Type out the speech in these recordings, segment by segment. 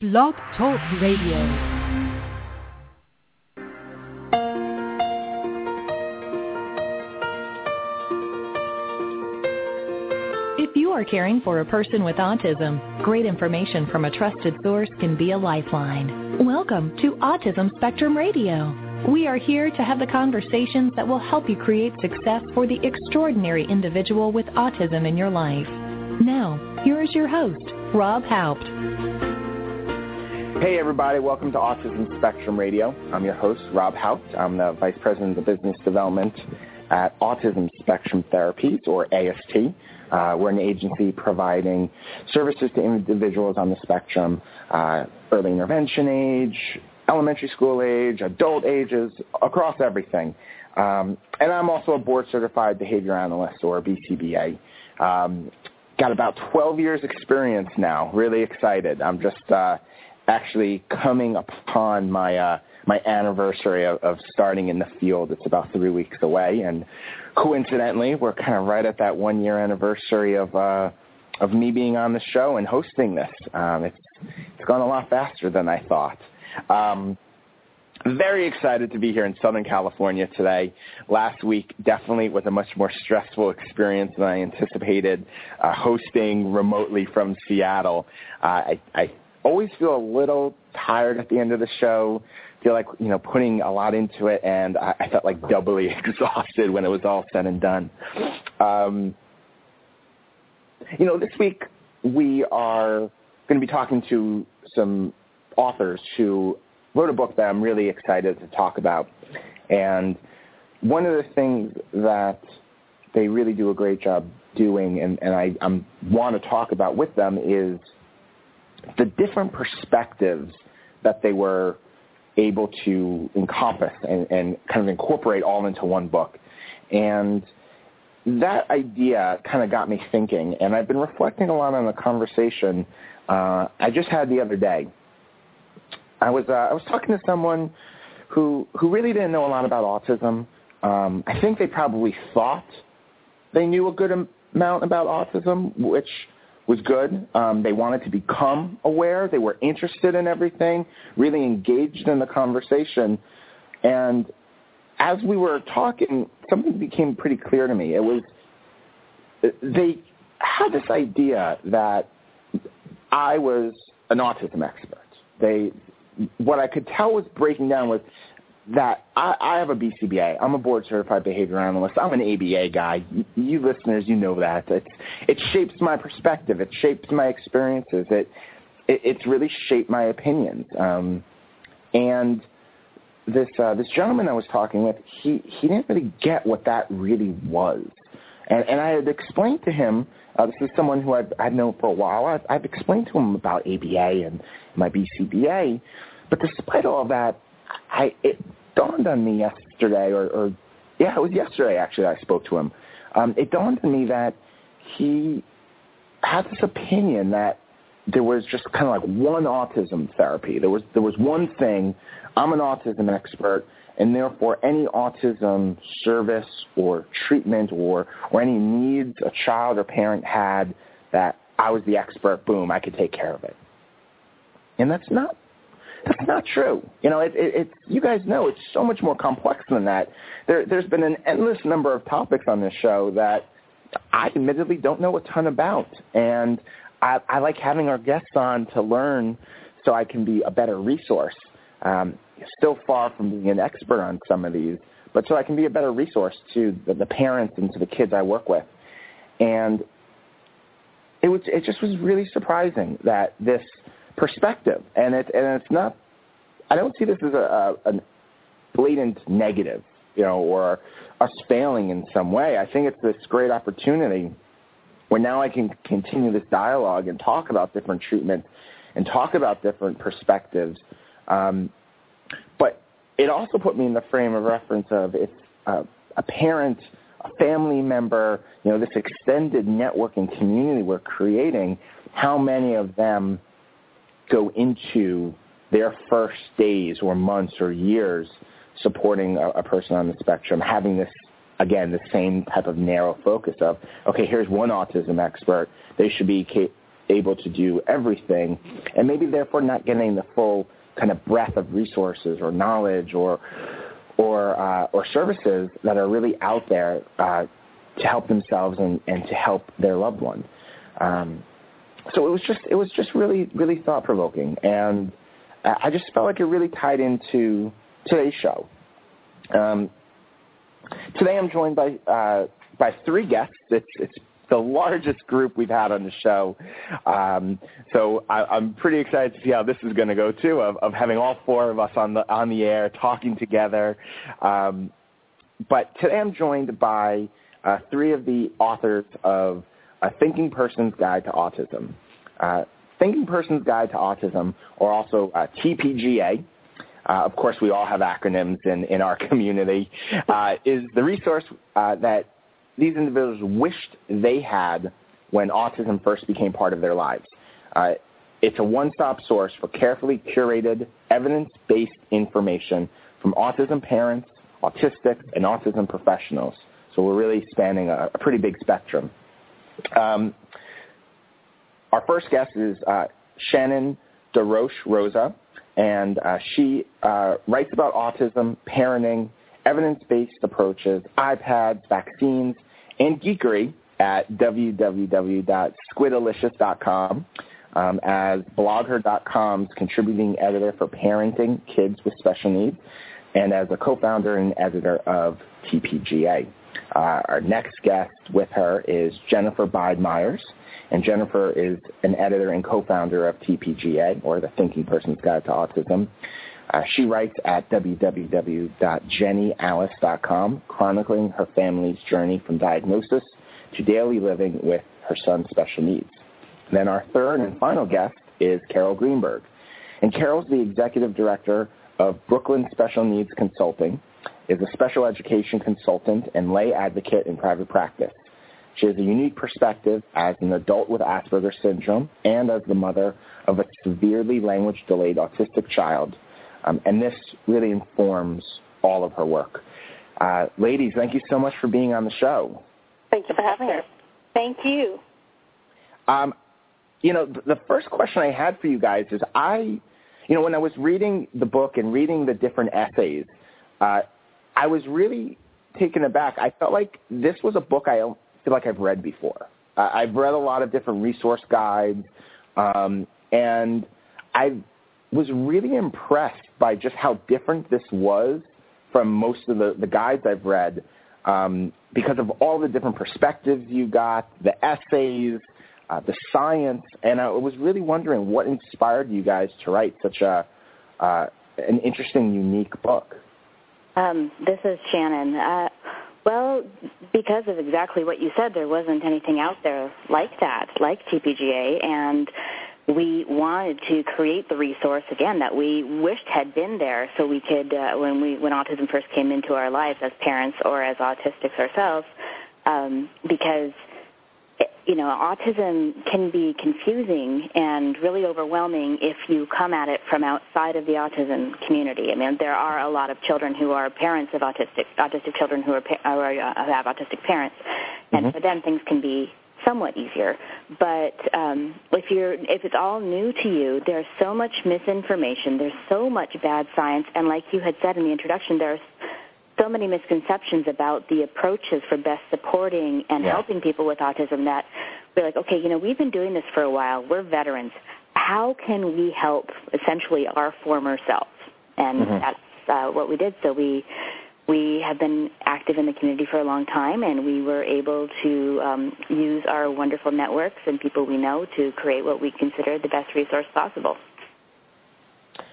Blog Talk Radio. If you are caring for a person with autism, great information from a trusted source can be a lifeline. Welcome to Autism Spectrum Radio. We are here to have the conversations that will help you create success for the extraordinary individual with autism in your life. Now, here is your host, Rob Haupt. Hey everybody, welcome to Autism Spectrum Radio. I'm your host, Rob Haupt. I'm the Vice President of Business Development at Autism Spectrum Therapies, or AST. Uh, we're an agency providing services to individuals on the spectrum, uh, early intervention age, elementary school age, adult ages, across everything. Um, and I'm also a board certified behavior analyst or BCBA. Um, got about 12 years experience now. Really excited. I'm just uh, actually coming upon my uh, my anniversary of, of starting in the field. It's about three weeks away, and coincidentally, we're kind of right at that one year anniversary of uh, of me being on the show and hosting this. Um, it's it's gone a lot faster than I thought. Um, very excited to be here in Southern California today. Last week definitely was a much more stressful experience than I anticipated, uh, hosting remotely from Seattle. Uh, I, I always feel a little tired at the end of the show. Feel like you know putting a lot into it, and I, I felt like doubly exhausted when it was all said and done. Um, you know, this week we are going to be talking to some authors who wrote a book that I'm really excited to talk about, and one of the things that they really do a great job doing, and, and I want to talk about with them is the different perspectives that they were able to encompass and, and kind of incorporate all into one book. And that idea kind of got me thinking, and I've been reflecting a lot on the conversation uh, I just had the other day. I was uh, I was talking to someone who who really didn't know a lot about autism. Um, I think they probably thought they knew a good amount about autism, which was good. Um, they wanted to become aware. They were interested in everything, really engaged in the conversation. And as we were talking, something became pretty clear to me. It was they had this idea that I was an autism expert. They, what I could tell was breaking down was that I, I have a BCBA. I'm a board certified behavior analyst. I'm an ABA guy. You, you listeners, you know that. It's, it shapes my perspective. It shapes my experiences. It, it it's really shaped my opinions. Um, and this uh, this gentleman I was talking with, he he didn't really get what that really was. And, and I had explained to him, uh, this is someone who I've, I've known for a while, I've, I've explained to him about ABA and my BCBA, but despite all that, I, it dawned on me yesterday, or, or yeah, it was yesterday actually I spoke to him. Um, it dawned on me that he had this opinion that there was just kind of like one autism therapy. There was there was one thing. I'm an autism expert, and therefore any autism service or treatment or or any needs a child or parent had that I was the expert. Boom, I could take care of it. And that's not that's not true. You know, it, it, it's you guys know it's so much more complex than that. There, there's been an endless number of topics on this show that I admittedly don't know a ton about, and I, I like having our guests on to learn so I can be a better resource. Um, still far from being an expert on some of these, but so I can be a better resource to the, the parents and to the kids I work with. And it was it just was really surprising that this perspective, and it and it's not. I don't see this as a, a, blatant negative, you know, or us failing in some way. I think it's this great opportunity where now I can continue this dialogue and talk about different treatments and talk about different perspectives. Um, but it also put me in the frame of reference of it's uh, a parent, a family member, you know, this extended networking community we're creating. How many of them go into their first days or months or years supporting a, a person on the spectrum, having this again the same type of narrow focus of okay, here's one autism expert. They should be able to do everything, and maybe therefore not getting the full kind of breadth of resources or knowledge or or uh, or services that are really out there uh, to help themselves and, and to help their loved one. Um, so it was just it was just really really thought provoking, and I just felt like it really tied into today's show. Um, today I'm joined by uh, by three guests. It's it's the largest group we've had on the show. Um, so I, am pretty excited to see how this is going to go too, of, of, having all four of us on the on the air talking together. Um, but today I'm joined by uh, three of the authors of A Thinking Person's Guide to Autism. Uh, Thinking Person's Guide to Autism, or also uh, TPGA. Uh, of course, we all have acronyms in, in our community, uh, is the resource uh, that these individuals wished they had when autism first became part of their lives. Uh, it's a one-stop source for carefully curated, evidence-based information from autism parents, autistics, and autism professionals. So we're really spanning a, a pretty big spectrum. Um, our first guest is uh, Shannon Des Roches Rosa, and uh, she uh, writes about autism, parenting, evidence-based approaches, iPads, vaccines, and geekery at www.squidalicious.com um, as BlogHer.com's contributing editor for parenting kids with special needs and as a co-founder and editor of TPGA. Uh, our next guest with her is Jennifer Byde Myers, and Jennifer is an editor and co-founder of TPGA, or the Thinking Person's Guide to Autism. Uh, she writes at www.jennyalice.com, chronicling her family's journey from diagnosis to daily living with her son's special needs. Then our third and final guest is Carol Greenburg. And Carol's the executive director of Brooklyn Special Needs Consulting, is a special education consultant and lay advocate in private practice. She has a unique perspective as an adult with Asperger's syndrome and as the mother of a severely language delayed autistic child um, and this really informs all of her work. Uh, ladies, thank you so much for being on the show. Thank you for having us. Thank you. Um, you know, the first question I had for you guys is I, you know, when I was reading the book and reading the different essays, uh, I was really taken aback. I felt like this was a book I feel like I've read before. Uh, I've read a lot of different resource guides, um, and I've was really impressed by just how different this was from most of the, the guides I've read um, because of all the different perspectives you got, the essays, uh, the science, and I was really wondering what inspired you guys to write such a uh, an interesting, unique book. Um, this is Shannon. Uh, well, because of exactly what you said, there wasn't anything out there like that, like TPGA, and we wanted to create the resource again that we wished had been there so we could uh, when we when autism first came into our lives as parents or as autistics ourselves um, because you know autism can be confusing and really overwhelming if you come at it from outside of the autism community i mean there are a lot of children who are parents of autistic autistic children who are, or, uh, have autistic parents and mm-hmm. for them things can be somewhat easier. But um, if you're if it's all new to you, there's so much misinformation. There's so much bad science, and like you had said in the introduction, there's so many misconceptions about the approaches for best supporting and yeah. helping people with autism that we're like, okay, you know, we've been doing this for a while. We're veterans. How can we help essentially our former selves? And mm-hmm. that's uh, what we did. So we we have been active in the community for a long time, and we were able to um, use our wonderful networks and people we know to create what we consider the best resource possible.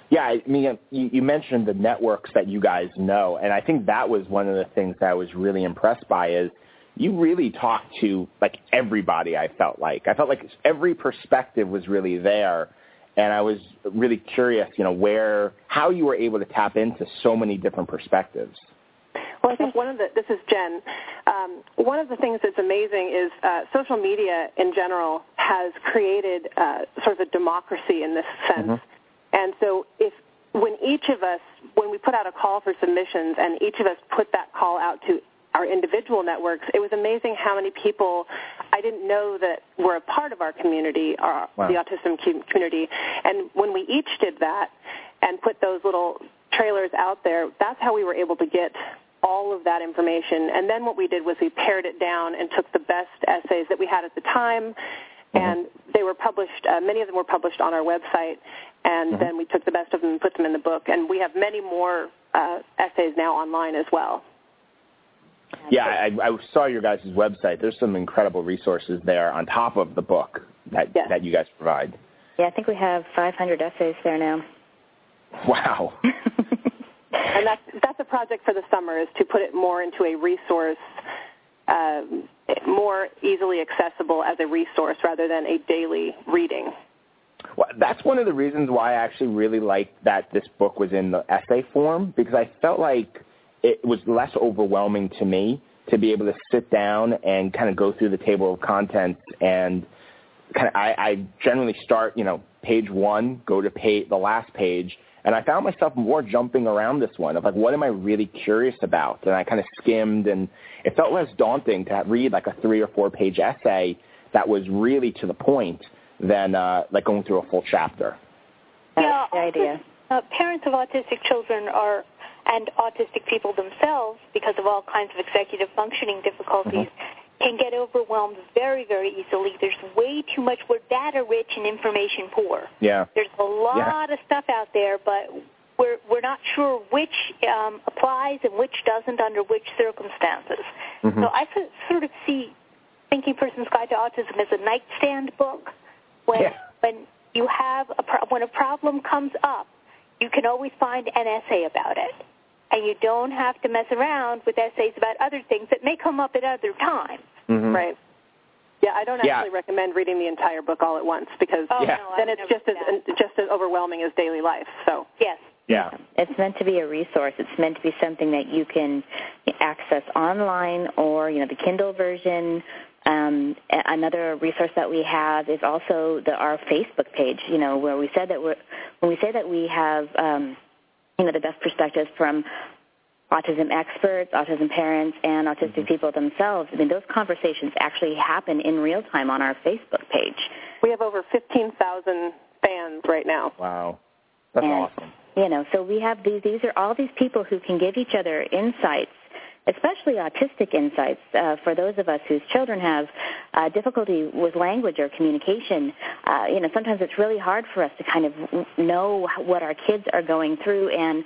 Yeah, I mean, you, you mentioned the networks that you guys know, and I think that was one of the things that I was really impressed by is you really talked to like everybody. I felt like I felt like every perspective was really there, and I was really curious, you know, where how you were able to tap into so many different perspectives. Well, I think one of the this is Jen. Um, one of the things that's amazing is uh, social media in general has created uh, sort of a democracy in this sense. Mm-hmm. And so, if when each of us, when we put out a call for submissions, and each of us put that call out to our individual networks, it was amazing how many people I didn't know that were a part of our community, our, wow. the autism community. And when we each did that and put those little trailers out there, that's how we were able to get all of that information. And then what we did was we pared it down and took the best essays that we had at the time, mm-hmm. and were published. Uh, many of them were published on our website, and mm-hmm. then we took the best of them and put them in the book. And we have many more uh, essays now online as well. Yeah, I, I saw your guys' website. There's some incredible resources there on top of the book that yes. that you guys provide. Yeah, I think we have 500 essays there now. Wow. and that's that's a project for the summer is to put it more into a resource, uh, more easily accessible as a resource rather than a daily reading. Well, that's one of the reasons why I actually really liked that this book was in the essay form because I felt like it was less overwhelming to me to be able to sit down and kind of go through the table of contents and kind of I, I generally start you know page one, go to page the last page, and I found myself more jumping around this one of like, what am I really curious about? And I kind of skimmed, and it felt less daunting to read like a three or four page essay that was really to the point than uh, like going through a full chapter. Yeah, the idea. Uh, parents of autistic children are and autistic people themselves, because of all kinds of executive functioning difficulties, mm-hmm can get overwhelmed very, very easily. There's way too much. We're data rich and information poor. Yeah. There's a lot yeah. of stuff out there, but we're we're not sure which um, applies and which doesn't under which circumstances. Mm-hmm. So I sort of see Thinking Person's Guide to Autism as a nightstand book. When yeah. when you have a pro- when a problem comes up, you can always find an essay about it and you don't have to mess around with essays about other things that may come up at other times. Mm-hmm. Right. Yeah, I don't actually yeah. recommend reading the entire book all at once because oh, yeah. no, then it's just as just as overwhelming as daily life. So yes. Yeah. It's meant to be a resource. It's meant to be something that you can access online or, you know, the Kindle version. Um, another resource that we have is also the, our Facebook page, you know, where we said that we're, when we say that we have um, you know, the best perspectives from autism experts, autism parents, and autistic mm-hmm. people themselves. I mean, those conversations actually happen in real time on our Facebook page. We have over 15,000 fans right now. Wow. That's and, awesome. You know, so we have these, these are all these people who can give each other insights especially autistic insights uh, for those of us whose children have uh, difficulty with language or communication. Uh, you know, sometimes it's really hard for us to kind of know what our kids are going through, and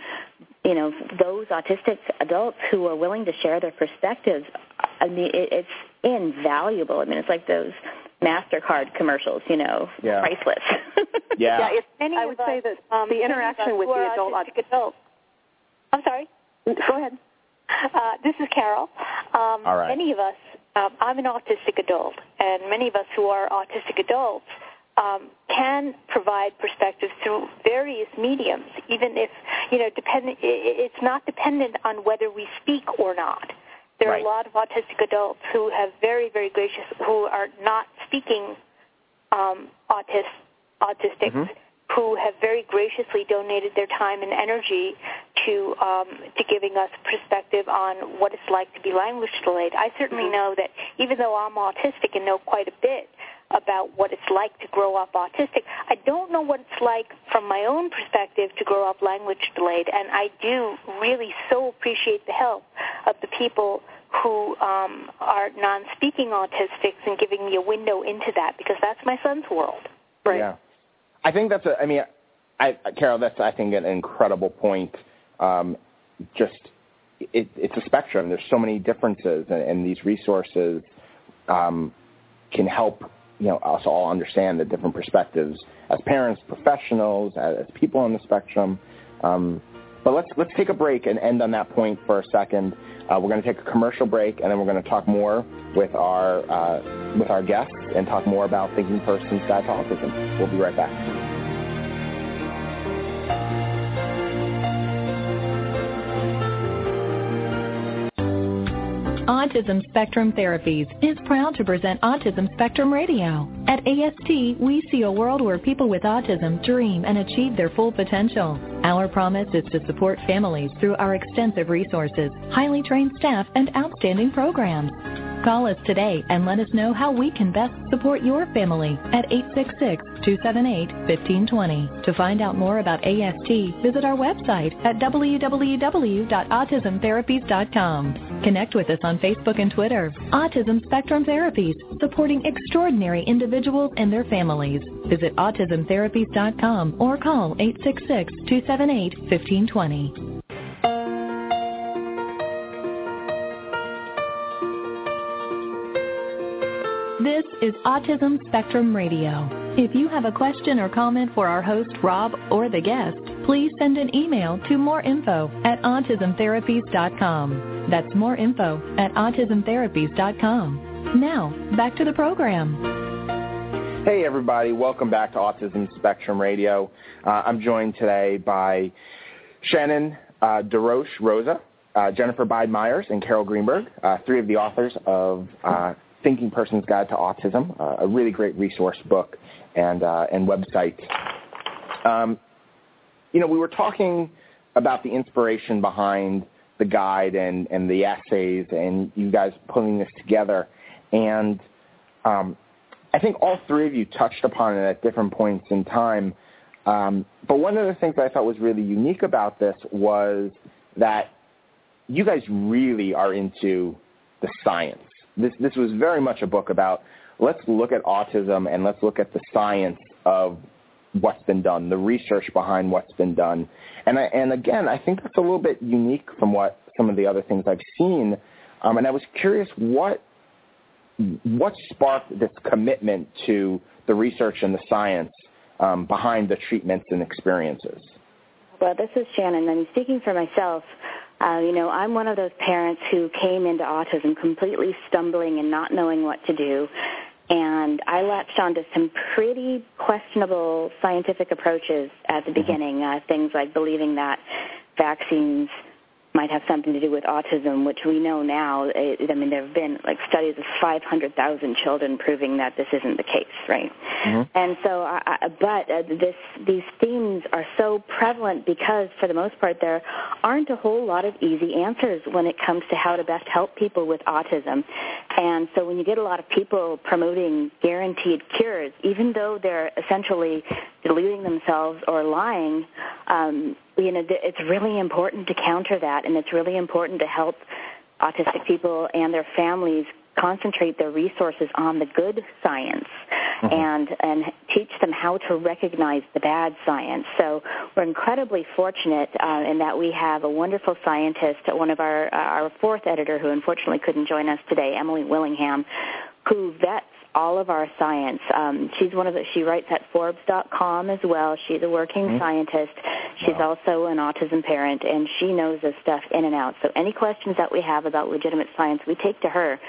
you know, those autistic adults who are willing to share their perspectives. I mean, it, it's invaluable. I mean, it's like those Mastercard commercials, you know, yeah. priceless. yeah, yeah it's, I would say that um, the interaction with the adult autistic adults. I'm sorry. Go ahead. Uh, this is Carol. Um, All right. Many of us, um, I'm an autistic adult, and many of us who are autistic adults um, can provide perspectives through various mediums, even if you know, depend- it's not dependent on whether we speak or not. There right. are a lot of autistic adults who have very, very gracious, who are not speaking um, autist, autistics. Mm-hmm who have very graciously donated their time and energy to um, to giving us perspective on what it's like to be language delayed. I certainly mm-hmm. know that even though I'm autistic and know quite a bit about what it's like to grow up autistic, I don't know what it's like from my own perspective to grow up language delayed, and I do really so appreciate the help of the people who um, are non-speaking autistics and giving me a window into that because that's my son's world. Right. Yeah. I think that's a. I mean, I, Carol, that's I think an incredible point. Um, just it, it's a spectrum. There's so many differences, and, and these resources um, can help you know us all understand the different perspectives as parents, professionals, as, as people on the spectrum. Um, but let's let's take a break and end on that point for a second. Uh, we're going to take a commercial break, and then we're going to talk more with our uh, with our guests and talk more about thinking person's to autism. We'll be right back. Autism Spectrum Therapies is proud to present Autism Spectrum Radio. At AST, we see a world where people with autism dream and achieve their full potential. Our promise is to support families through our extensive resources, highly trained staff, and outstanding programs. Call us today and let us know how we can best support your family at 866-278-1520. To find out more about AST, visit our website at www.autismtherapies.com. Connect with us on Facebook and Twitter. Autism Spectrum Therapies, supporting extraordinary individuals and their families. Visit autismtherapies.com or call 866-278-1520. Is Autism Spectrum Radio. If you have a question or comment for our host, Rob, or the guest, please send an email to moreinfo at autismtherapies.com. That's moreinfo at autismtherapies.com. Now, back to the program. Hey, everybody. Welcome back to Autism Spectrum Radio. Uh, I'm joined today by Shannon uh, Des Roches Rosa, uh, Jennifer Byde Myers, and Carol Greenburg, uh, three of the authors of uh, Thinking Person's Guide to Autism, uh, a really great resource book and, uh, and website. Um, you know, we were talking about the inspiration behind the guide and, and the essays and you guys putting this together. And um, I think all three of you touched upon it at different points in time. Um, but one of the things that I thought was really unique about this was that you guys really are into the science this this was very much a book about let's look at autism and let's look at the science of what's been done, the research behind what's been done. And I, and again, I think that's a little bit unique from what some of the other things I've seen. Um, and I was curious what what sparked this commitment to the research and the science um, behind the treatments and experiences. Well, this is Shannon. I'm speaking for myself. Uh, you know, I'm one of those parents who came into autism completely stumbling and not knowing what to do. And I latched onto some pretty questionable scientific approaches at the mm-hmm. beginning, uh, things like believing that vaccines might have something to do with autism, which we know now. It, I mean, there have been like studies of 500,000 children proving that this isn't the case, right? Mm-hmm. And so, I, I, but uh, this these themes are so prevalent because, for the most part, there aren't a whole lot of easy answers when it comes to how to best help people with autism. And so, when you get a lot of people promoting guaranteed cures, even though they're essentially deluding themselves or lying, um, you know, it's really important to counter that, and it's really important to help autistic people and their families concentrate their resources on the good science mm-hmm. and and teach them how to recognize the bad science. So we're incredibly fortunate uh, in that we have a wonderful scientist, one of our our fourth editor who unfortunately couldn't join us today, Emily Willingham, who vets all of our science. Um, she's one of the, she writes at Forbes.com as well. She's a working mm-hmm. scientist. She's wow. also an autism parent, and she knows this stuff in and out. So any questions that we have about legitimate science, we take to her,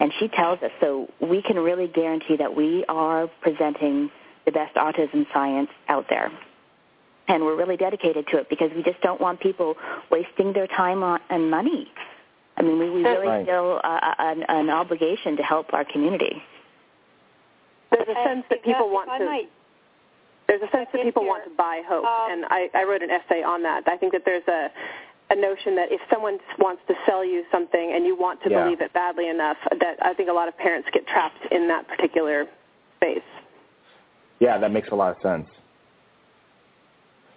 and she tells us. So we can really guarantee that we are presenting the best autism science out there. And we're really dedicated to it because we just don't want people wasting their time on, and money. I mean, we, we really right. feel uh, an, an obligation to help our community there's a sense that people want to. Might, there's a sense that people want to buy hope, um, and I, I wrote an essay on that. I think that there's a a notion that if someone wants to sell you something and you want to yeah. believe it badly enough, that I think a lot of parents get trapped in that particular space. Yeah, that makes a lot of sense.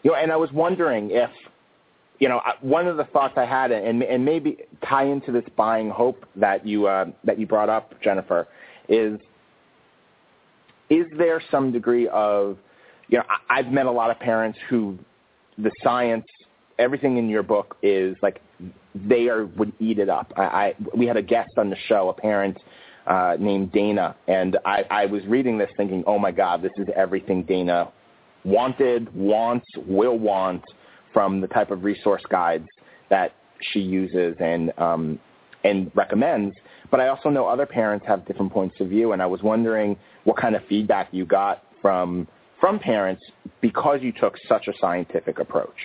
You know, and I was wondering if, you know, one of the thoughts I had, and and maybe tie into this buying hope that you uh, that you brought up, Jennifer, is is there some degree of, you know, I've met a lot of parents who the science, everything in your book is like they are would eat it up. I, I we had a guest on the show, a parent uh, named Dana, and I, I was reading this thinking, oh my God, this is everything Dana wanted, wants, will want from the type of resource guides that she uses and um, and recommends. But I also know other parents have different points of view, and I was wondering what kind of feedback you got from from parents because you took such a scientific approach.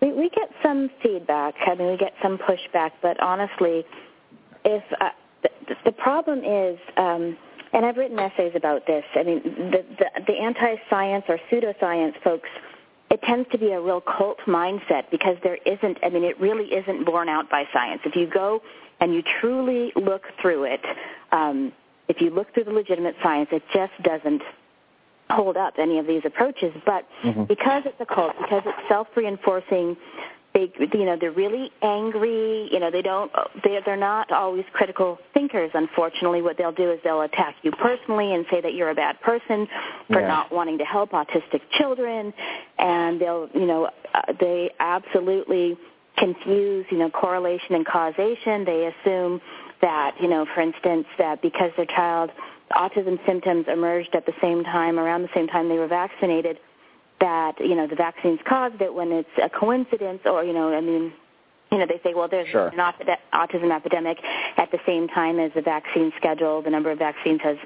We, we get some feedback. I mean, we get some pushback, but honestly, if uh, the, the problem is, um, and I've written essays about this. I mean, the the, the anti-science or pseudoscience folks it tends to be a real cult mindset because there isn't, I mean, it really isn't borne out by science. If you go and you truly look through it, um, if you look through the legitimate science, it just doesn't hold up any of these approaches. But mm-hmm. because it's a cult, because it's self-reinforcing, they you know they're really angry. You know they don't they they're not always critical thinkers. Unfortunately, what they'll do is they'll attack you personally and say that you're a bad person for yeah. not wanting to help autistic children, and they'll you know uh, they absolutely confuse you know correlation and causation. They assume that you know for instance that because their child autism symptoms emerged at the same time, around the same time they were vaccinated, that, you know, the vaccines caused it when it's a coincidence or, you know, I mean, you know, they say, well, there's sure. an autism epidemic at the same time as the vaccine schedule. The number of vaccines has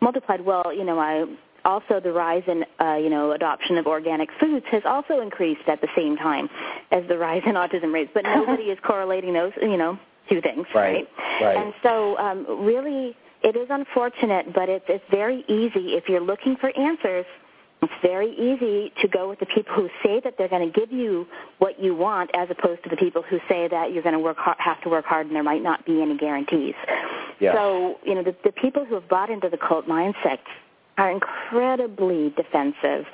multiplied. Well, you know, I also the rise in uh, you know adoption of organic foods has also increased at the same time as the rise in autism rates. But nobody is correlating those you know two things, right? Right. right. And so um, really it is unfortunate, but it's, it's very easy if you're looking for answers. It's very easy to go with the people who say that they're going to give you what you want, as opposed to the people who say that you're going to work hard, have to work hard, and there might not be any guarantees. Yeah. So, you know, the, the people who have bought into the cult mindset are incredibly defensive.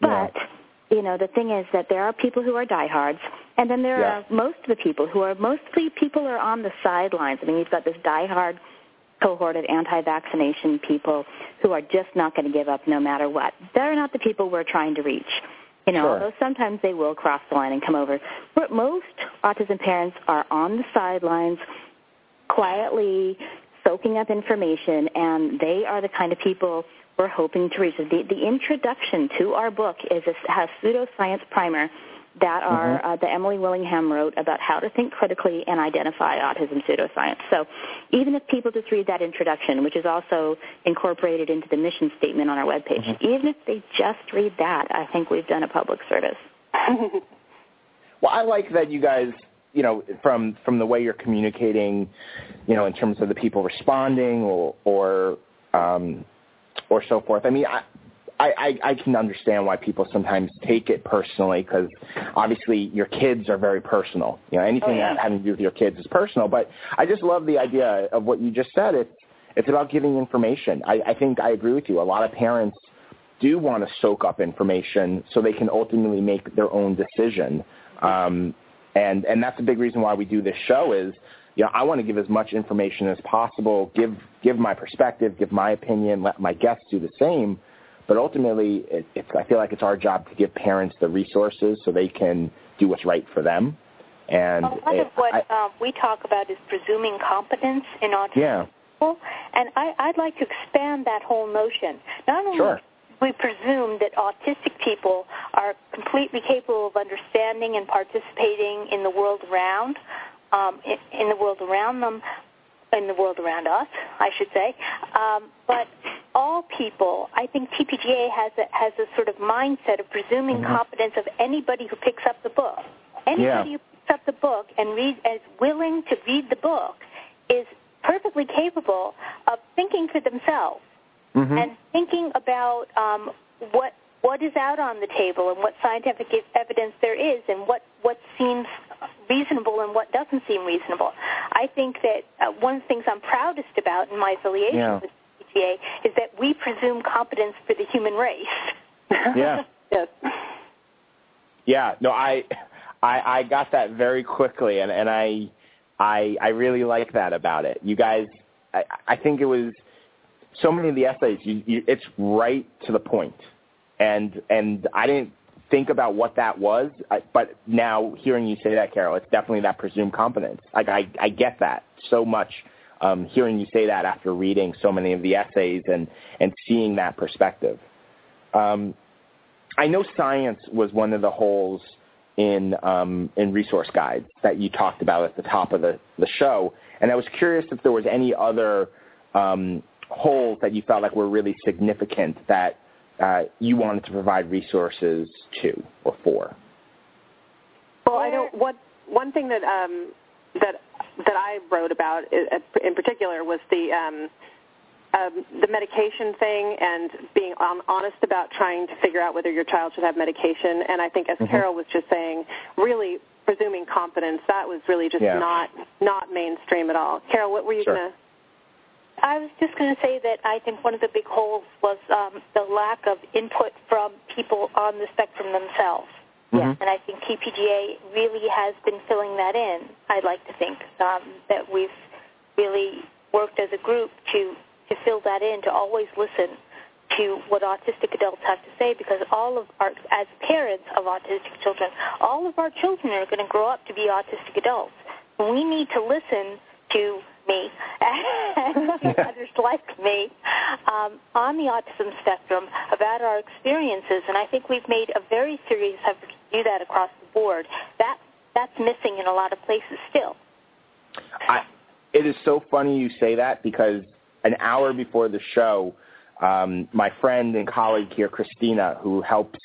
But yeah. You know, the thing is that there are people who are diehards, and then there yeah. are most of the people who are mostly people are on the sidelines. I mean, you've got this diehard cohort of anti-vaccination people who are just not going to give up no matter what. They're not the people we're trying to reach. You know, sure. although sometimes they will cross the line and come over. But most autism parents are on the sidelines, quietly soaking up information, and they are the kind of people we're hoping to reach. The, the introduction to our book is a, has pseudoscience primer that are mm-hmm. uh, that Emily Willingham wrote about how to think critically and identify autism pseudoscience. So even if people just read that introduction, which is also incorporated into the mission statement on our webpage, mm-hmm. even if they just read that, I think we've done a public service. well, I like that you guys, you know, from from the way you're communicating, you know, in terms of the people responding or or um, or so forth. I mean, I, I, I, can understand why people sometimes take it personally because obviously your kids are very personal. You know, anything oh, yeah. having to do with your kids is personal. But I just love the idea of what you just said. It's it's about giving information. I, I think I agree with you. A lot of parents do want to soak up information so they can ultimately make their own decision. Um, and and that's a big reason why we do this show is you know I want to give as much information as possible, give give my perspective, give my opinion, let my guests do the same but ultimately, it, it's, I feel like it's our job to give parents the resources so they can do what's right for them. And a lot it, of what I, um, we talk about is presuming competence in autism. Yeah. And I, I'd like to expand that whole notion. Not only sure. we presume that autistic people are completely capable of understanding and participating in the world around, um, in, in the world around them, in the world around us, I should say. Um, but all people, I think TPGA has a, has a sort of mindset of presuming mm-hmm. competence of anybody who picks up the book. Anybody yeah. who picks up the book and read, is willing to read the book is perfectly capable of thinking for themselves mm-hmm. and thinking about um, what what is out on the table and what scientific evidence there is and what, what seems reasonable and what doesn't seem reasonable. I think that uh, one of the things I'm proudest about in my affiliation yeah. with PTA is that we presume competence for the human race. yeah. yes. Yeah. No, I, I, I got that very quickly, and and I, I, I really like that about it. You guys, I, I think it was so many of the essays. You, you, it's right to the point and and I didn't think about what that was, but now hearing you say that, Carol, it's definitely that presumed competence. Like I I get that so much. Um, hearing you say that after reading so many of the essays and and seeing that perspective. Um, I know science was one of the holes in um, in resource guides that you talked about at the top of the, the show, and I was curious if there was any other um, holes that you felt like were really significant that uh, you wanted to provide resources to or for? Well, I know what one thing that um, that that I wrote about in particular was the um, um, the medication thing and being um, honest about trying to figure out whether your child should have medication. And I think, as mm-hmm. Carol was just saying, really presuming competence that was really just yeah. not not mainstream at all. Carol, what were you sure. going to I was just going to say that I think one of the big holes was um, the lack of input from people on the spectrum themselves. Yeah. And I think TPGA really has been filling that in. I'd like to think um, that we've really worked as a group to, to fill that in, to always listen to what autistic adults have to say because all of our, as parents of autistic children, all of our children are going to grow up to be autistic adults. We need to listen to me and others like me um, on the autism spectrum about our experiences, and I think we've made a very serious effort to do that across the board. That that's missing in a lot of places still. I, it is so funny you say that because an hour before the show, um, my friend and colleague here, Christina, who helps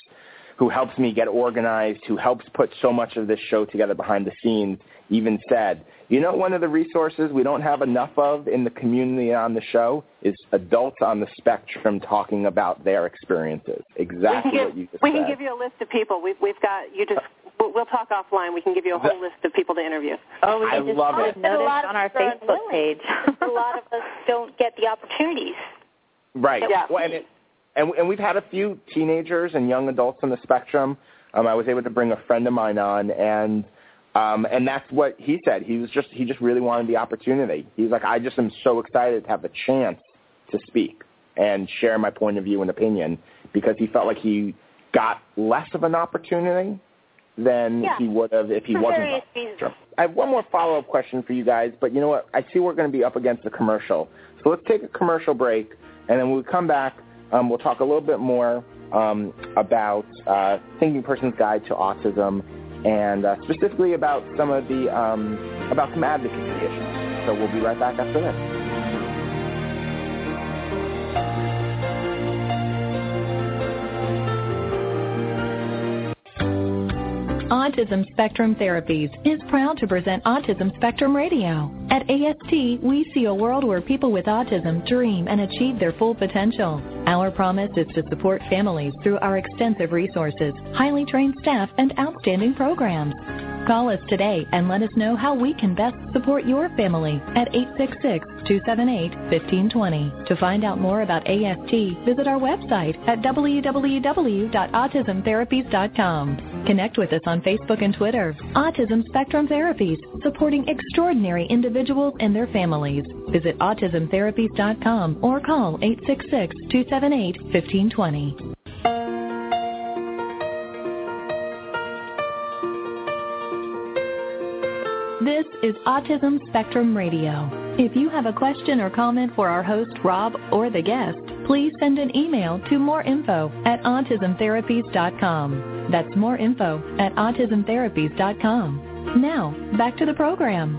who helps me get organized, who helps put so much of this show together behind the scenes, even said, you know, one of the resources we don't have enough of in the community on the show is adults on the spectrum talking about their experiences. Exactly give, what you just we said. can give you a list of people. We've we've got you just. We'll, we'll talk offline. We can give you a whole list of people to interview. Oh, we I just love it. a a lot of on our us are Facebook unwilling. page. a lot of us don't get the opportunities. Right. Yeah. Well, and, it, and and we've had a few teenagers and young adults on the spectrum. Um, I was able to bring a friend of mine on, and um, and that's what he said. He was just he just really wanted the opportunity. He's like, I just am so excited to have the chance to speak and share my point of view and opinion because he felt like he got less of an opportunity than Yeah. he would have if he For wasn't. the I have one more follow-up question for you guys, but you know what? I see we're going to be up against a commercial. So let's take a commercial break, and then when we come back, um, we'll talk a little bit more um, about uh, Thinking Person's Guide to Autism, and uh, specifically about some of the um, about some advocacy issues. So we'll be right back after this. Autism Spectrum Therapies is proud to present Autism Spectrum Radio. At AST, we see a world where people with autism dream and achieve their full potential. Our promise is to support families through our extensive resources, highly trained staff, and outstanding programs. Call us today and let us know how we can best support your family at 866-278-1520. To find out more about AST, visit our website at www.autismtherapies.com. Connect with us on Facebook and Twitter. Autism Spectrum Therapies, supporting extraordinary individuals and their families. Visit autismtherapies.com or call 866-278-1520. This is Autism Spectrum Radio. If you have a question or comment for our host, Rob, or the guest, please send an email to moreinfo at autismtherapies.com. That's moreinfo at autismtherapies.com. Now, back to the program.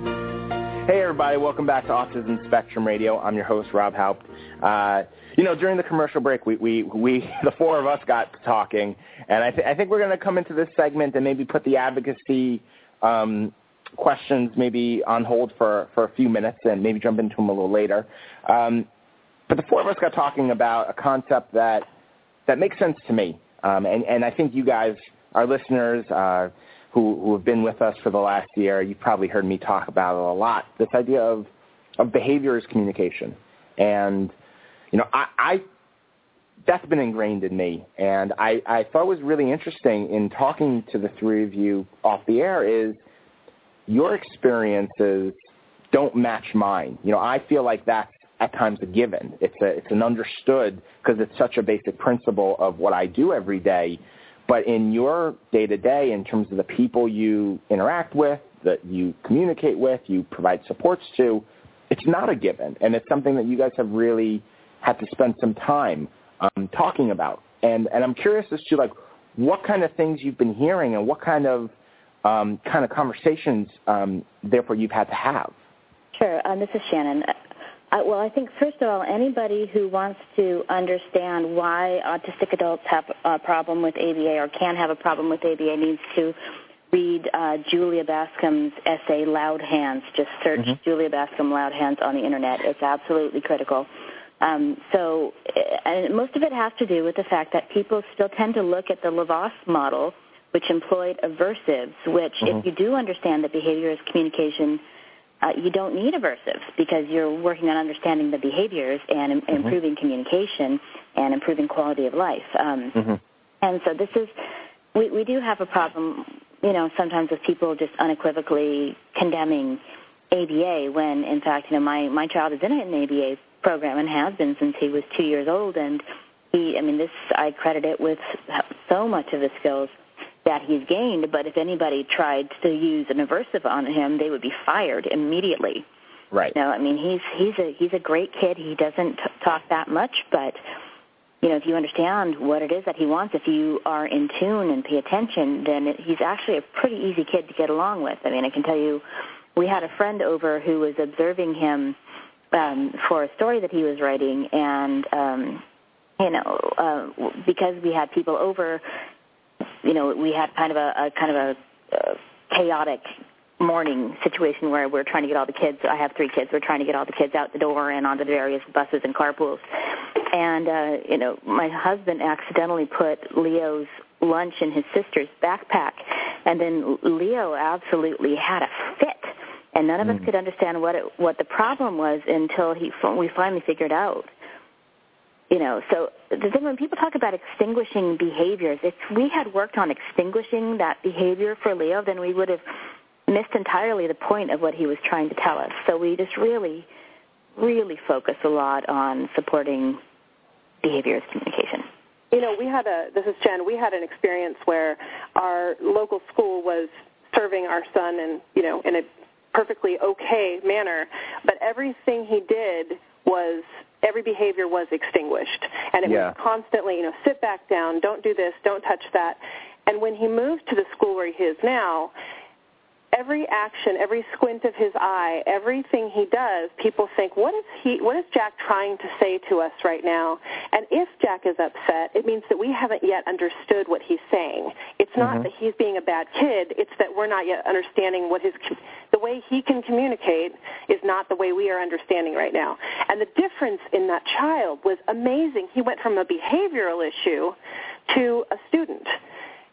Hey everybody, welcome back to Autism Spectrum Radio. I'm your host, Rob Haupt. Uh, you know, during the commercial break, we, we, we the four of us got talking, and I, th- I think we're going to come into this segment and maybe put the advocacy um, questions maybe on hold for, for a few minutes and maybe jump into them a little later. Um, but the four of us got talking about a concept that that makes sense to me, um, and, and I think you guys, our listeners, uh, who, who have been with us for the last year, you've probably heard me talk about it a lot. This idea of of behavior is communication, and you know, I, I that's been ingrained in me, and I, I thought was really interesting in talking to the three of you off the air is your experiences don't match mine. You know, I feel like that's at times a given. It's a it's an understood because it's such a basic principle of what I do every day. But in your day to day, in terms of the people you interact with, that you communicate with, you provide supports to, it's not a given, and it's something that you guys have really had to spend some time um, talking about. And and I'm curious as to like what kind of things you've been hearing and what kind of um, kind of conversations, um, therefore, you've had to have. Sure. Um, this is Shannon. Uh, well, I think first of all, anybody who wants to understand why autistic adults have a problem with ABA or can have a problem with ABA needs to read uh, Julia Bascom's essay "Loud Hands." Just search Mhm. Julia Bascom "Loud Hands" on the internet. It's absolutely critical. Um, so, uh, and most of it has to do with the fact that people still tend to look at the Lovaas model, which employed aversives. Which, Mhm. if you do understand that behavior is communication uh, you don't need aversives because you're working on understanding the behaviors and Im- mm-hmm. improving communication and improving quality of life. Um, mm-hmm. And so this is, we, we do have a problem, you know, sometimes with people just unequivocally condemning ABA when, in fact, you know, my, my child is in an ABA program and has been since he was two years old. And he, I mean, this, I credit it with so much of the skills that he's gained. But if anybody tried to use an aversive on him, they would be fired immediately. Right. You know, I mean, he's he's a he's a great kid. He doesn't t- talk that much, but you know, if you understand what it is that he wants, if you are in tune and pay attention, then it, he's actually a pretty easy kid to get along with. I mean, I can tell you, we had a friend over who was observing him um, for a story that he was writing, and um, you know, uh, because we had people over, you know, we had kind of a, a kind of a uh, chaotic morning situation where we're trying to get all the kids. I have three kids. We're trying to get all the kids out the door and onto the various buses and carpools. And uh, you know, my husband accidentally put Leo's lunch in his sister's backpack, and then Leo absolutely had a fit. And none of mm. us could understand what it, what the problem was until he we finally figured out. You know, so the thing when people talk about extinguishing behaviors, if we had worked on extinguishing that behavior for Leo, then we would have missed entirely the point of what he was trying to tell us. So we just really, really focus a lot on supporting behaviors communication. You know, we had a, this is Jen, we had an experience where our local school was serving our son in, you know, in a perfectly okay manner, but everything he did was every behavior was extinguished and it yeah. was constantly you know sit back down don't do this don't touch that and when he moved to the school where he is now every action, every squint of his eye, everything he does, people think, what is he what is Jack trying to say to us right now? And if Jack is upset, it means that we haven't yet understood what he's saying. It's not mm-hmm. that he's being a bad kid, it's that we're not yet understanding what his the way he can communicate is not the way we are understanding right now. And the difference in that child was amazing. He went from a behavioral issue to a student.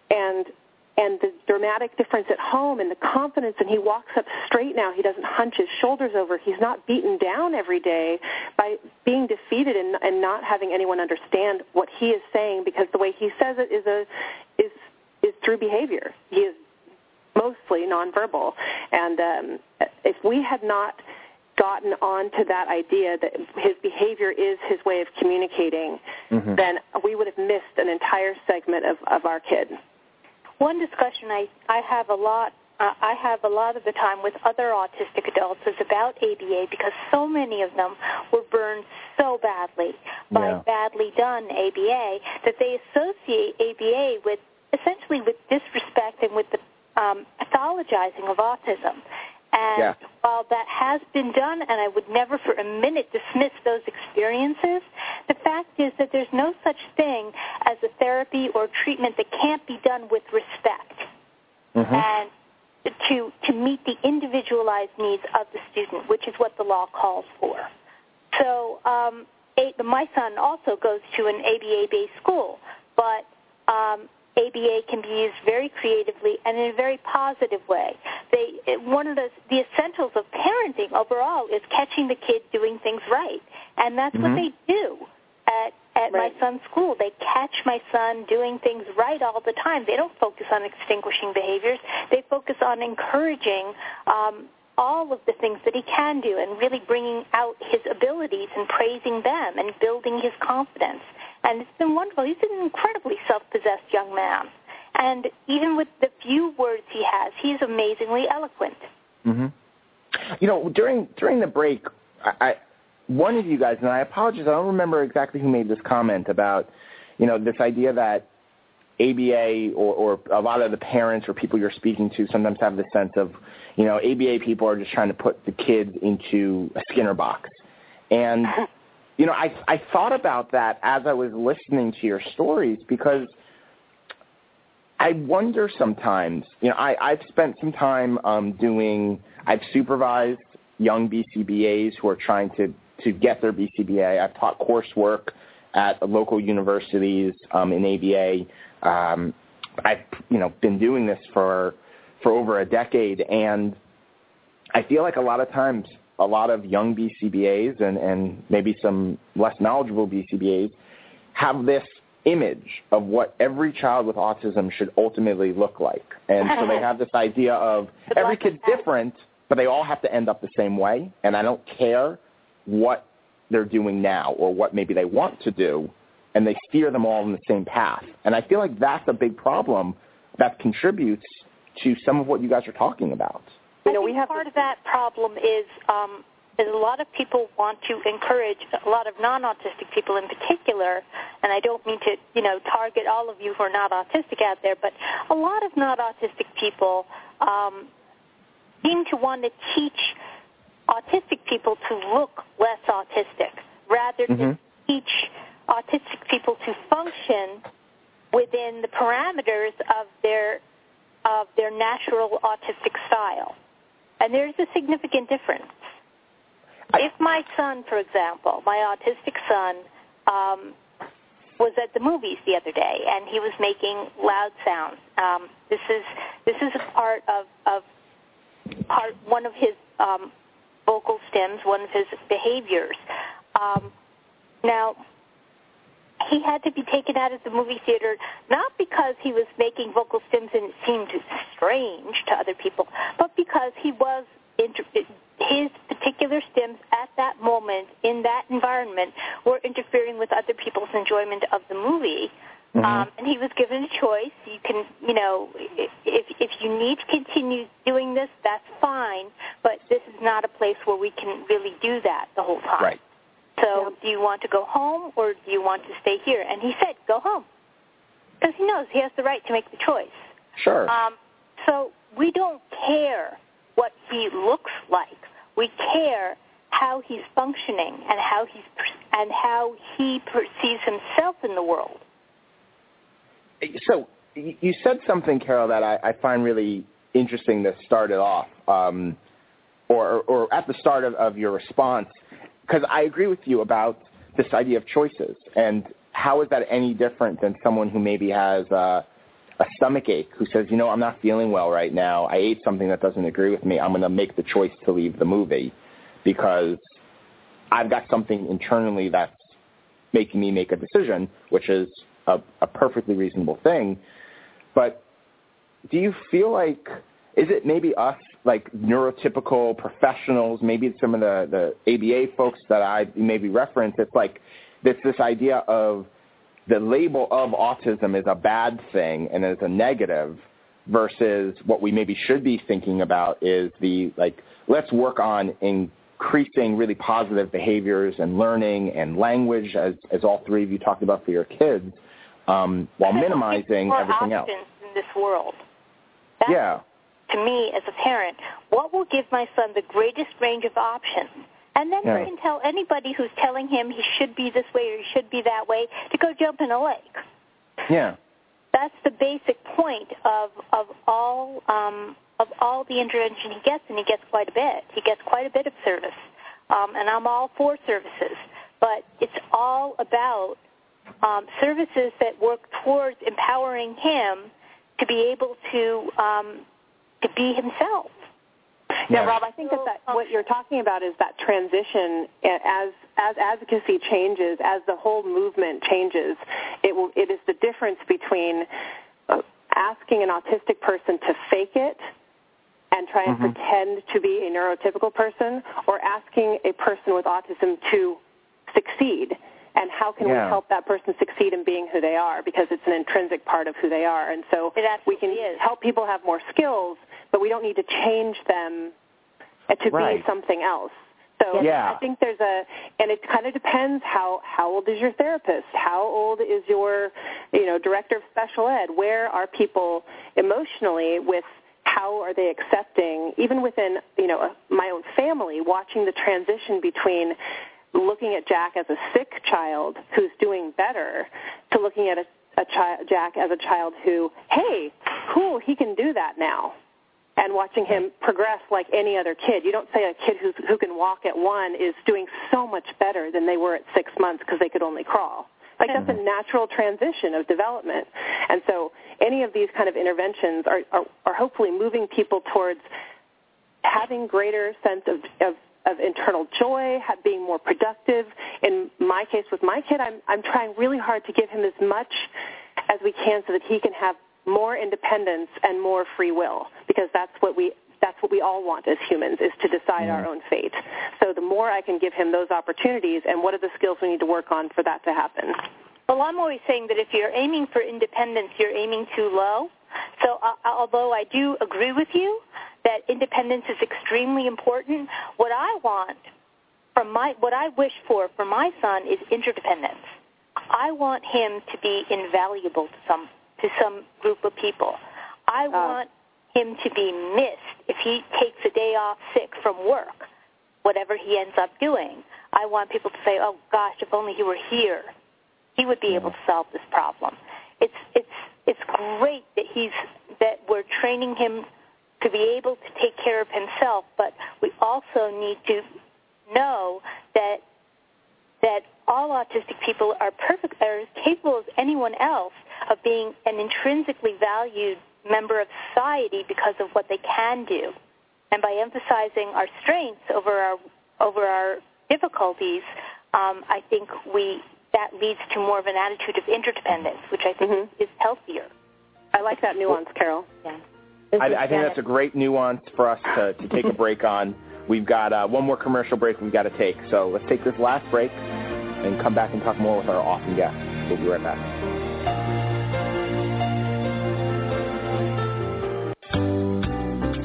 And and the dramatic difference at home and the confidence and he walks up straight now he doesn't hunch his shoulders over he's not beaten down every day by being defeated and, and not having anyone understand what he is saying because the way he says it is a is is through behavior he is mostly nonverbal and um, if we had not gotten on to that idea that his behavior is his way of communicating, mm-hmm. then we would have missed an entire segment of, of our kid. One discussion I, I have a lot uh, I have a lot of the time with other autistic adults is about ABA because so many of them were burned so badly by yeah. badly done ABA that they associate ABA with essentially with disrespect and with the um, pathologizing of autism. And yeah. while that has been done, and I would never for a minute dismiss those experiences, the fact is that there's no such thing as a therapy or treatment that can't be done with respect. Mm-hmm. And to, to meet the individualized needs of the student, which is what the law calls for. So um, my son also goes to an ABA-based school, but um, ABA can be used very creatively and in a very positive way. They, one of the, the essentials of parenting overall is catching the kid doing things right, and that's mm-hmm. what they do at at right. my son's school. They catch my son doing things right all the time. They don't focus on extinguishing behaviors. They focus on encouraging um, all of the things that he can do and really bringing out his abilities and praising them and building his confidence and it's been wonderful. He's an incredibly self-possessed young man, and even with the few words he has, he's amazingly eloquent. Mm-hmm. You know, during during the break, I, I one of you guys, and I apologize, I don't remember exactly who made this comment about, you know, this idea that ABA or, or a lot of the parents or people you're speaking to sometimes have the sense of, you know, ABA people are just trying to put the kids into a Skinner box. And you know, I I thought about that as I was listening to your stories because I wonder sometimes. You know, I I've spent some time um, doing. I've supervised young BCBAs who are trying to to get their BCBA. I've taught coursework at local universities um, in ABA. Um, I've you know been doing this for for over a decade, and I feel like a lot of times a lot of young BCBAs and, and maybe some less knowledgeable BCBAs have this image of what every child with autism should ultimately look like. And so they have this idea of every kid's different, but they all have to end up the same way. And I don't care what they're doing now or what maybe they want to do, and they steer them all in the same path. And I feel like that's a big problem that contributes to some of what you guys are talking about. You know, we have part of that problem is um, is a lot of people want to encourage a lot of non-autistic people in particular, and I don't mean to you know target all of you who are not autistic out there, but a lot of not autistic people um, seem to want to teach autistic people to look less autistic rather mm-hmm. than teach autistic people to function within the parameters of their of their natural autistic style. And there's a significant difference. I, if my son, for example, my autistic son, um, was at the movies the other day and he was making loud sounds. Um, this is this is a part of, of part one of his um, vocal stims, one of his behaviors. Um, now, he had to be taken out of the movie theater not because he was making vocal stims and it seemed strange to other people, but because he was inter- his particular stims at that moment in that environment were interfering with other people's enjoyment of the movie. Mm-hmm. Um, and he was given a choice. You can, you know, if if you need to continue doing this, that's fine. But this is not a place where we can really do that the whole time. Right. So do you want to go home or do you want to stay here? And he said, go home. Because he knows he has the right to make the choice. Sure. Um, so we don't care what he looks like. We care how he's functioning and how he's and how he perceives himself in the world. So you said something, Carol, that I, I find really interesting to start it off, um, or, or at the start of, of your response because I agree with you about this idea of choices and how is that any different than someone who maybe has a, a stomach ache who says, you know, I'm not feeling well right now. I ate something that doesn't agree with me. I'm going to make the choice to leave the movie because I've got something internally that's making me make a decision, which is a, a perfectly reasonable thing. But do you feel like is it maybe us like neurotypical professionals, maybe some of the, the ABA folks that I maybe reference, it's like it's this idea of the label of autism is a bad thing and is a negative versus what we maybe should be thinking about is the like let's work on increasing really positive behaviors and learning and language as as all three of you talked about for your kids um, while minimizing everything else in this world. That's, yeah to me as a parent, what will give my son the greatest range of options? And then yeah. can tell anybody who's telling him he should be this way or he should be that way to go jump in a lake. Yeah. That's the basic point of of all um, of all the intervention he gets, and he gets quite a bit. He gets quite a bit of service, um, and I'm all for services. But it's all about um, services that work towards empowering him to be able to um, to be himself. Yeah, Rob, I think that, that what you're talking about is that transition as as advocacy changes, as the whole movement changes. It will, it is the difference between uh, asking an autistic person to fake it and try and mm-hmm. pretend to be a neurotypical person, or asking a person with autism to succeed and how can yeah. we help that person succeed in being who they are because it's an intrinsic part of who they are and so we can is. help people have more skills but we don't need to change them to right. be something else so yeah. I think there's a, and it kind of depends how how old is your therapist, how old is your, you know, director of special ed. Where are people emotionally with how are they accepting, even within you know my own family, watching the transition between looking at Jack as a sick child who's doing better to looking at a, a chi- Jack as a child who, hey, cool, he can do that now. And watching him progress like any other kid. You don't say a kid who's, who can walk at one is doing so much better than they were at six months because they could only crawl. Like that's a hmm. natural transition of development. And so any of these kind of interventions are, are, are hopefully moving people towards having greater sense of, of of internal joy, being more productive. In my case with my kid, I'm I'm trying really hard to give him as much as we can so that he can have more independence and more free will because that's what we that's what we all want as humans is to decide our own fate. So the more I can give him those opportunities and what are the skills we need to work on for that to happen. Well, I'm always saying that if you're aiming for independence, you're aiming too low. So uh, although I do agree with you that independence is extremely important, what I want from my what I wish for for my son is interdependence. I want him to be invaluable to some to some group of people. I uh. want him to be missed if he takes a day off sick from work, whatever he ends up doing. I want people to say, "Oh gosh, if only he were here, he would be able to solve this problem." It's it's it's great that he's that we're training him to be able to take care of himself, but we also need to know that that all autistic people are perfect are as capable as anyone else of being an intrinsically valued member of society because of what they can do. And by emphasizing our strengths over our over our difficulties, um, I think we that leads to more of an attitude of interdependence, which I think mm-hmm. is healthier. I like that nuance, Carol. Yeah. I, I think that's a great nuance for us to, to take a break on. We've got uh, one more commercial break we've got to take. So let's take this last break and come back and talk more with our awesome guests. We'll be right back.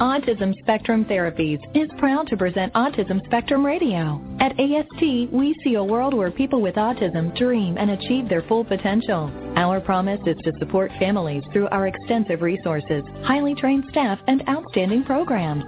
Autism Spectrum Therapies is proud to present Autism Spectrum Radio. At AST, we see a world where people with autism dream and achieve their full potential. Our promise is to support families through our extensive resources, highly trained staff, and outstanding programs.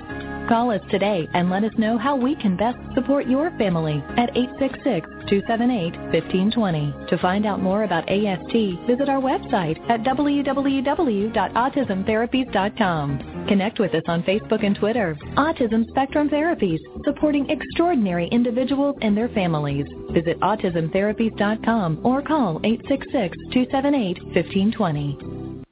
Call us today and let us know how we can best support your family at 866-278-1520. To find out more about AST, visit our website at www.autismtherapies.com. Connect with us on Facebook and Twitter. Autism Spectrum Therapies, supporting extraordinary individuals and their families. Visit autismtherapies.com or call 866-278-1520.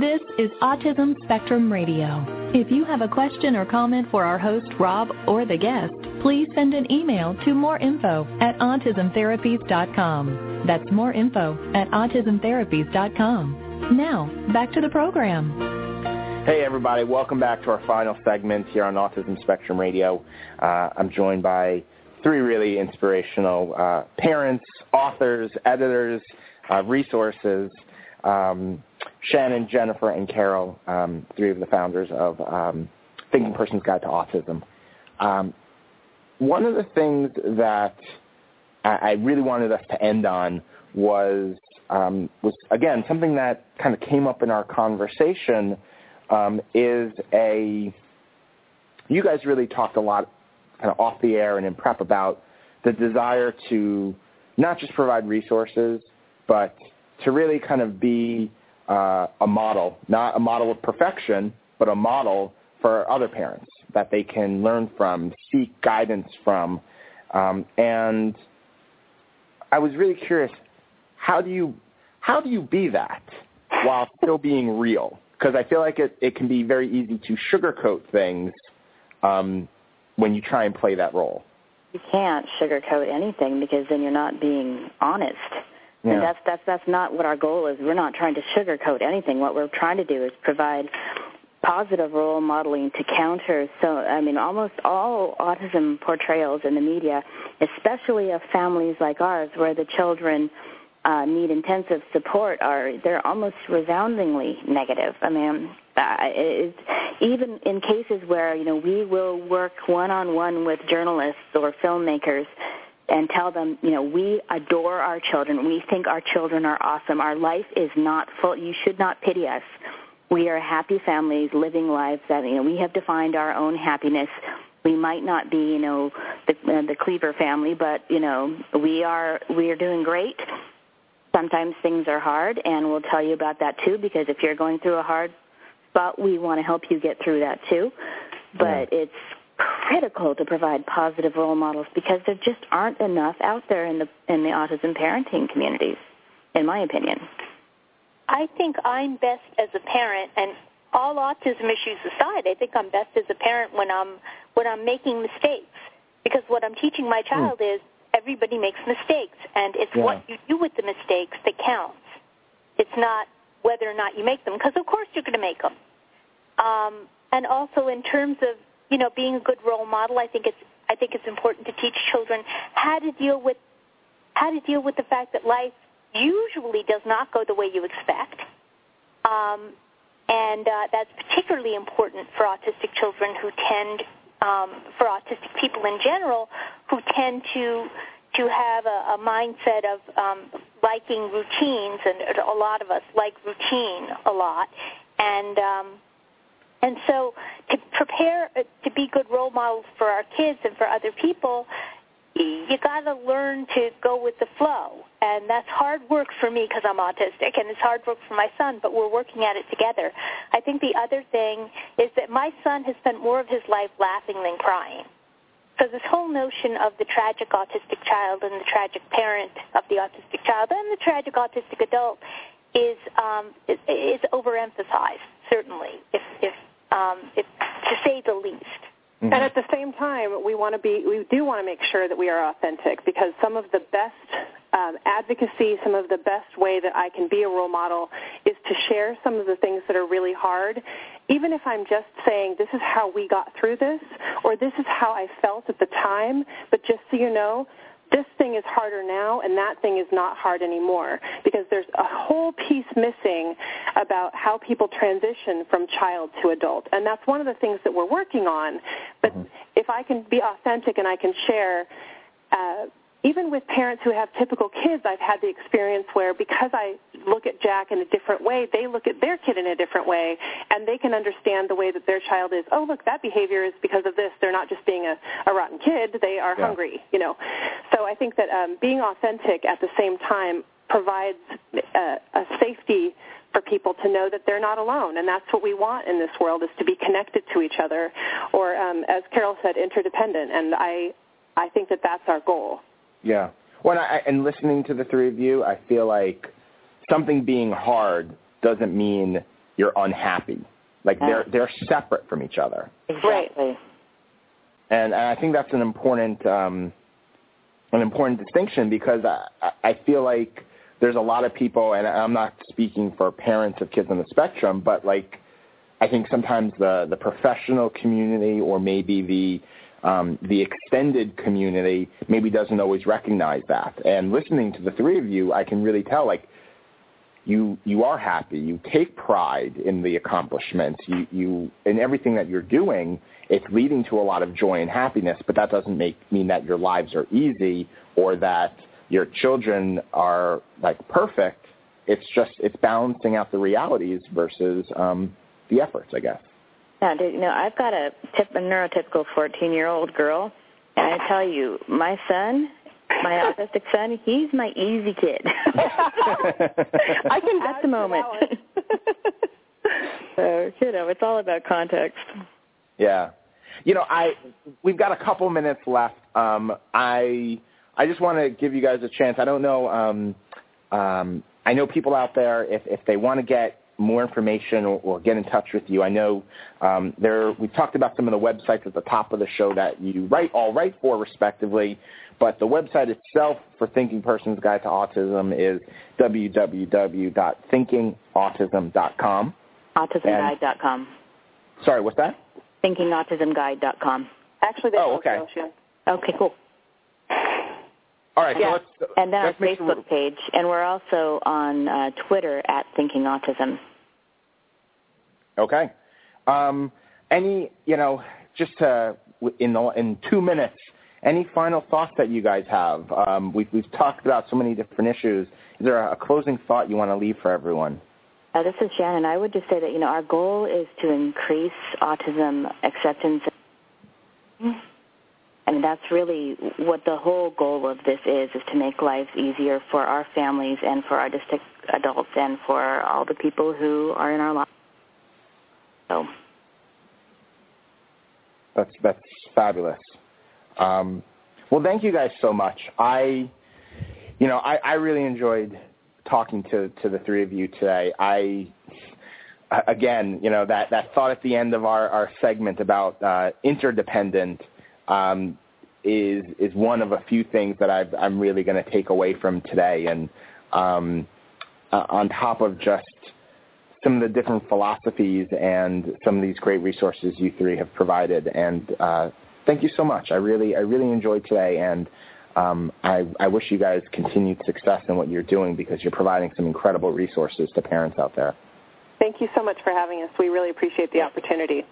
This is Autism Spectrum Radio. If you have a question or comment for our host, Rob, or the guest, please send an email to moreinfo at autismtherapies.com. That's more info at autismtherapies.com. Now, back to the program. Hey, everybody. Welcome back to our final segment here on Autism Spectrum Radio. Uh, I'm joined by three really inspirational uh, parents, authors, editors, uh, resources. Um, Shannon, Jennifer, and Carol, um, three of the founders of um, Thinking Person's Guide to Autism. Um, one of the things that I really wanted us to end on was um, was again something that kind of came up in our conversation um, is a you guys really talked a lot kind of off the air and in prep about the desire to not just provide resources but to really kind of be uh, a model, not a model of perfection, but a model for other parents that they can learn from, seek guidance from. Um, and I was really curious, how do you how do you be that while still being real? Because I feel like it, it can be very easy to sugarcoat things um, when you try and play that role. You can't sugarcoat anything because then you're not being honest. Yeah. And that's that's that's not what our goal is. We're not trying to sugarcoat anything. What we're trying to do is provide positive role modeling to counter so I mean almost all autism portrayals in the media, especially of families like ours where the children uh, need intensive support are they're almost resoundingly negative. I mean, uh, it's, even in cases where you know we will work one on one with journalists or filmmakers and tell them, you know, we adore our children. We think our children are awesome. Our life is not full. You should not pity us. We are happy families living lives that, you know, we have defined our own happiness. We might not be, you know, the, uh, the Cleaver family, but, you know, we are, we are doing great. Sometimes things are hard, and we'll tell you about that too, because if you're going through a hard spot, we want to help you get through that too. But yeah. it's critical to provide positive role models because there just aren't enough out there in the in the autism parenting communities, in my opinion. I think I'm best as a parent, and all autism issues aside, I think I'm best as a parent when I'm when I'm making mistakes because what I'm teaching my hmm. child mm. is everybody makes mistakes, and it's yeah. what you do with the mistakes that counts. It's not whether or not you make them, because of course you're going to make them. Um, and also in terms of you know being a good role model, I think it's I think it's important to teach children how to deal with how to deal with the fact that life usually does not go the way you expect. Um, and uh, that's particularly important for autistic children who tend um, for autistic people in general who tend to to have a, a mindset of um, liking routines, and a lot of us like routine a lot, and um, and so to prepare uh, to be good role models for our kids and for other people, you got to learn to go with the flow. And that's hard work for me because I'm autistic, and it's hard work for my son, but we're working at it together. I think the other thing is that my son has spent more of his life laughing than crying. So this whole notion of the tragic autistic child and the tragic parent of the autistic child and the tragic autistic adult is um, is, is overemphasized, certainly, if, if, um, if to say the least. Mm-hmm. And at the same time, we want to be, we do want to make sure that we are authentic because some of the best um, advocacy, some of the best way that I can be a role model is to share some of the things that are really hard, even if I'm just saying this is how we got through this or this is how I felt at the time. But just so you know, this thing is harder now and that thing is not hard anymore because there's a whole piece missing about how people transition from child to adult. And that's one of the things that we're working on. But mm-hmm. if I can be authentic and I can share uh, even with parents who have typical kids, I've had the experience where because I look at Jack in a different way, they look at their kid in a different way, and they can understand the way that their child is. Oh, look, that behavior is because of this. They're not just being a, a rotten kid; they are yeah. hungry. You know, so I think that um, being authentic at the same time provides a, a safety for people to know that they're not alone, and that's what we want in this world: is to be connected to each other, or um, as Carol said, interdependent. And I, I think that that's our goal. Yeah. Well, I, and listening to the three of you, I feel like something being hard doesn't mean you're unhappy. Like they're they're separate from each other. Exactly. And, and I think that's an important um, an important distinction because I, I feel like there's a lot of people, and I'm not speaking for parents of kids on the spectrum, but like I think sometimes the the professional community or maybe the um, the extended community maybe doesn't always recognize that. And listening to the three of you, I can really tell like you you are happy. You take pride in the accomplishments. You you in everything that you're doing. It's leading to a lot of joy and happiness. But that doesn't make mean that your lives are easy or that your children are like perfect. It's just it's balancing out the realities versus um, the efforts, I guess. Yeah, you know, I've got a, tip, a neurotypical 14-year-old girl, and I tell you, my son, my autistic son, he's my easy kid. I can at the moment. so you know, it's all about context. Yeah, you know, I we've got a couple minutes left. Um, I I just want to give you guys a chance. I don't know. Um, um, I know people out there if if they want to get more information or, or, get in touch with you. I know um, there we talked about some of the websites at the top of the show that you write all write for respectively, but the website itself for Thinking Person's Guide to Autism is www.thinkingautism.com. Autismguide.com. Sorry, what's that? Thinkingautismguide.com. Actually, that's oh, okay. Okay, cool. All right, yeah. so let's, and then our Facebook sure. page, and we're also on uh, Twitter at Thinking Autism. Okay. Um, any, you know, just to, in the, in two minutes, any final thoughts that you guys have? Um, we've we've talked about so many different issues. Is there a, closing thought you want to leave for everyone? Uh, this is Shannon. I would just say that you know our goal is to increase autism acceptance and that's really what the whole goal of this is, is to make life easier for our families and for our district adults and for all the people who are in our lives. So. That's, that's fabulous. Um, well, thank you guys so much. I, you know, I, I really enjoyed talking to to the three of you today. I again, you know, that that thought at the end of our our segment about uh, interdependent. Um, is is one of a few things that i am really going to take away from today, and um, uh, on top of just some of the different philosophies and some of these great resources you three have provided. And uh, thank you so much. I really I really enjoyed today, and um, I, I wish you guys continued success in what you're doing because you're providing some incredible resources to parents out there. Thank you so much for having us. We really appreciate the opportunity.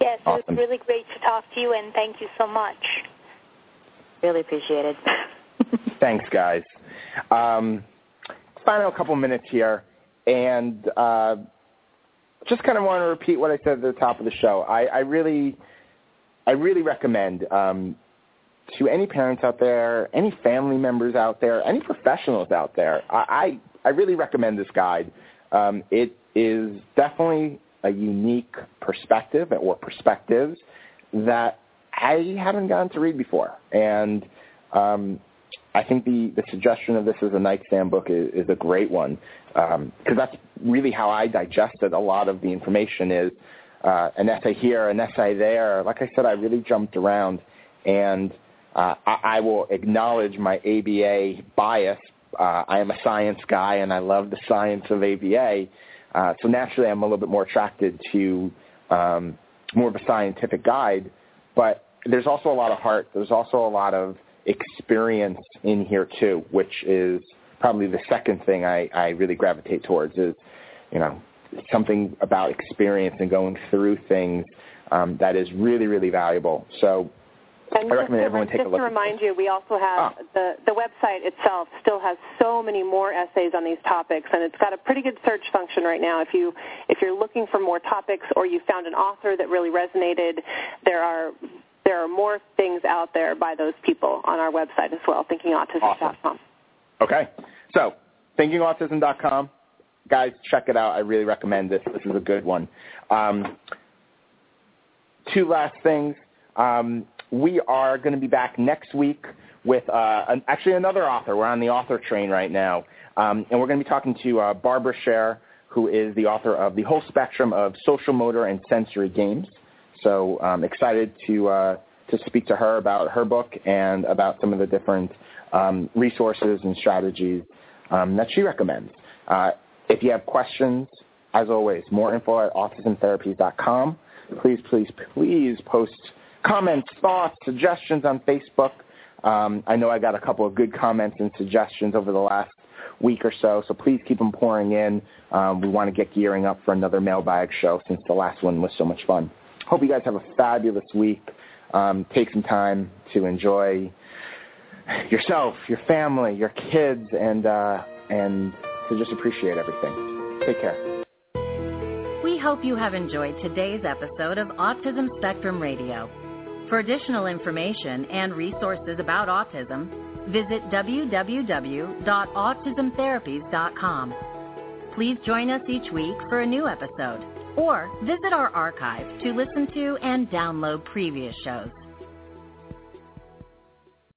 Yes, awesome. it was really great to talk to you, and thank you so much. Really appreciate it. Thanks, guys. Um, final couple minutes here, and uh, just kind of want to repeat what I said at the top of the show. I, I really, I really recommend um, to any parents out there, any family members out there, any professionals out there. I, I, I really recommend this guide. Um, it is definitely a unique perspective or perspectives that I haven't gotten to read before, and um, I think the, the suggestion of this as a nightstand book is, is a great one because um, that's really how I digested a lot of the information. Is uh, an essay here, an essay there. Like I said, I really jumped around, and uh, I, I will acknowledge my ABA bias. Uh, I am a science guy, and I love the science of ABA. Uh, so naturally, I'm a little bit more attracted to um, more of a scientific guide. But there's also a lot of heart. There's also a lot of experience in here too, which is probably the second thing I, I really gravitate towards is, you know, something about experience and going through things um, that is really, really valuable. So and I recommend everyone take a look. Just to remind you, we also have ah. the the website itself still has so many more essays on these topics, and it's got a pretty good search function right now. If you if you're looking for more topics or you found an author that really resonated, there are there are more things out there by those people on our website as well, thinkingautism.com. Awesome. Okay. So, thinkingautism.com. Guys, check it out. I really recommend this. This is a good one. Um, two last things. Um, we are going to be back next week with uh, an, actually another author. We're on the author train right now. Um, and we're going to be talking to uh, Barbara Sher, who is the author of The Whole Spectrum of Social Motor and Sensory Games. So I'm um, excited to uh, to speak to her about her book and about some of the different um, resources and strategies um, that she recommends. Uh, if you have questions, as always, more info at autismtherapies.com. Please, please, please post comments, thoughts, suggestions on Facebook. Um, I know I got a couple of good comments and suggestions over the last week or so, so please keep them pouring in. Um, we want to get gearing up for another mailbag show since the last one was so much fun. Hope you guys have a fabulous week. Um, take some time to enjoy yourself, your family, your kids, and uh, and to just appreciate everything. Take care. We hope you have enjoyed today's episode of Autism Spectrum Radio. For additional information and resources about autism, visit www.autismtherapies.com. Please join us each week for a new episode or visit our archive to listen to and download previous shows.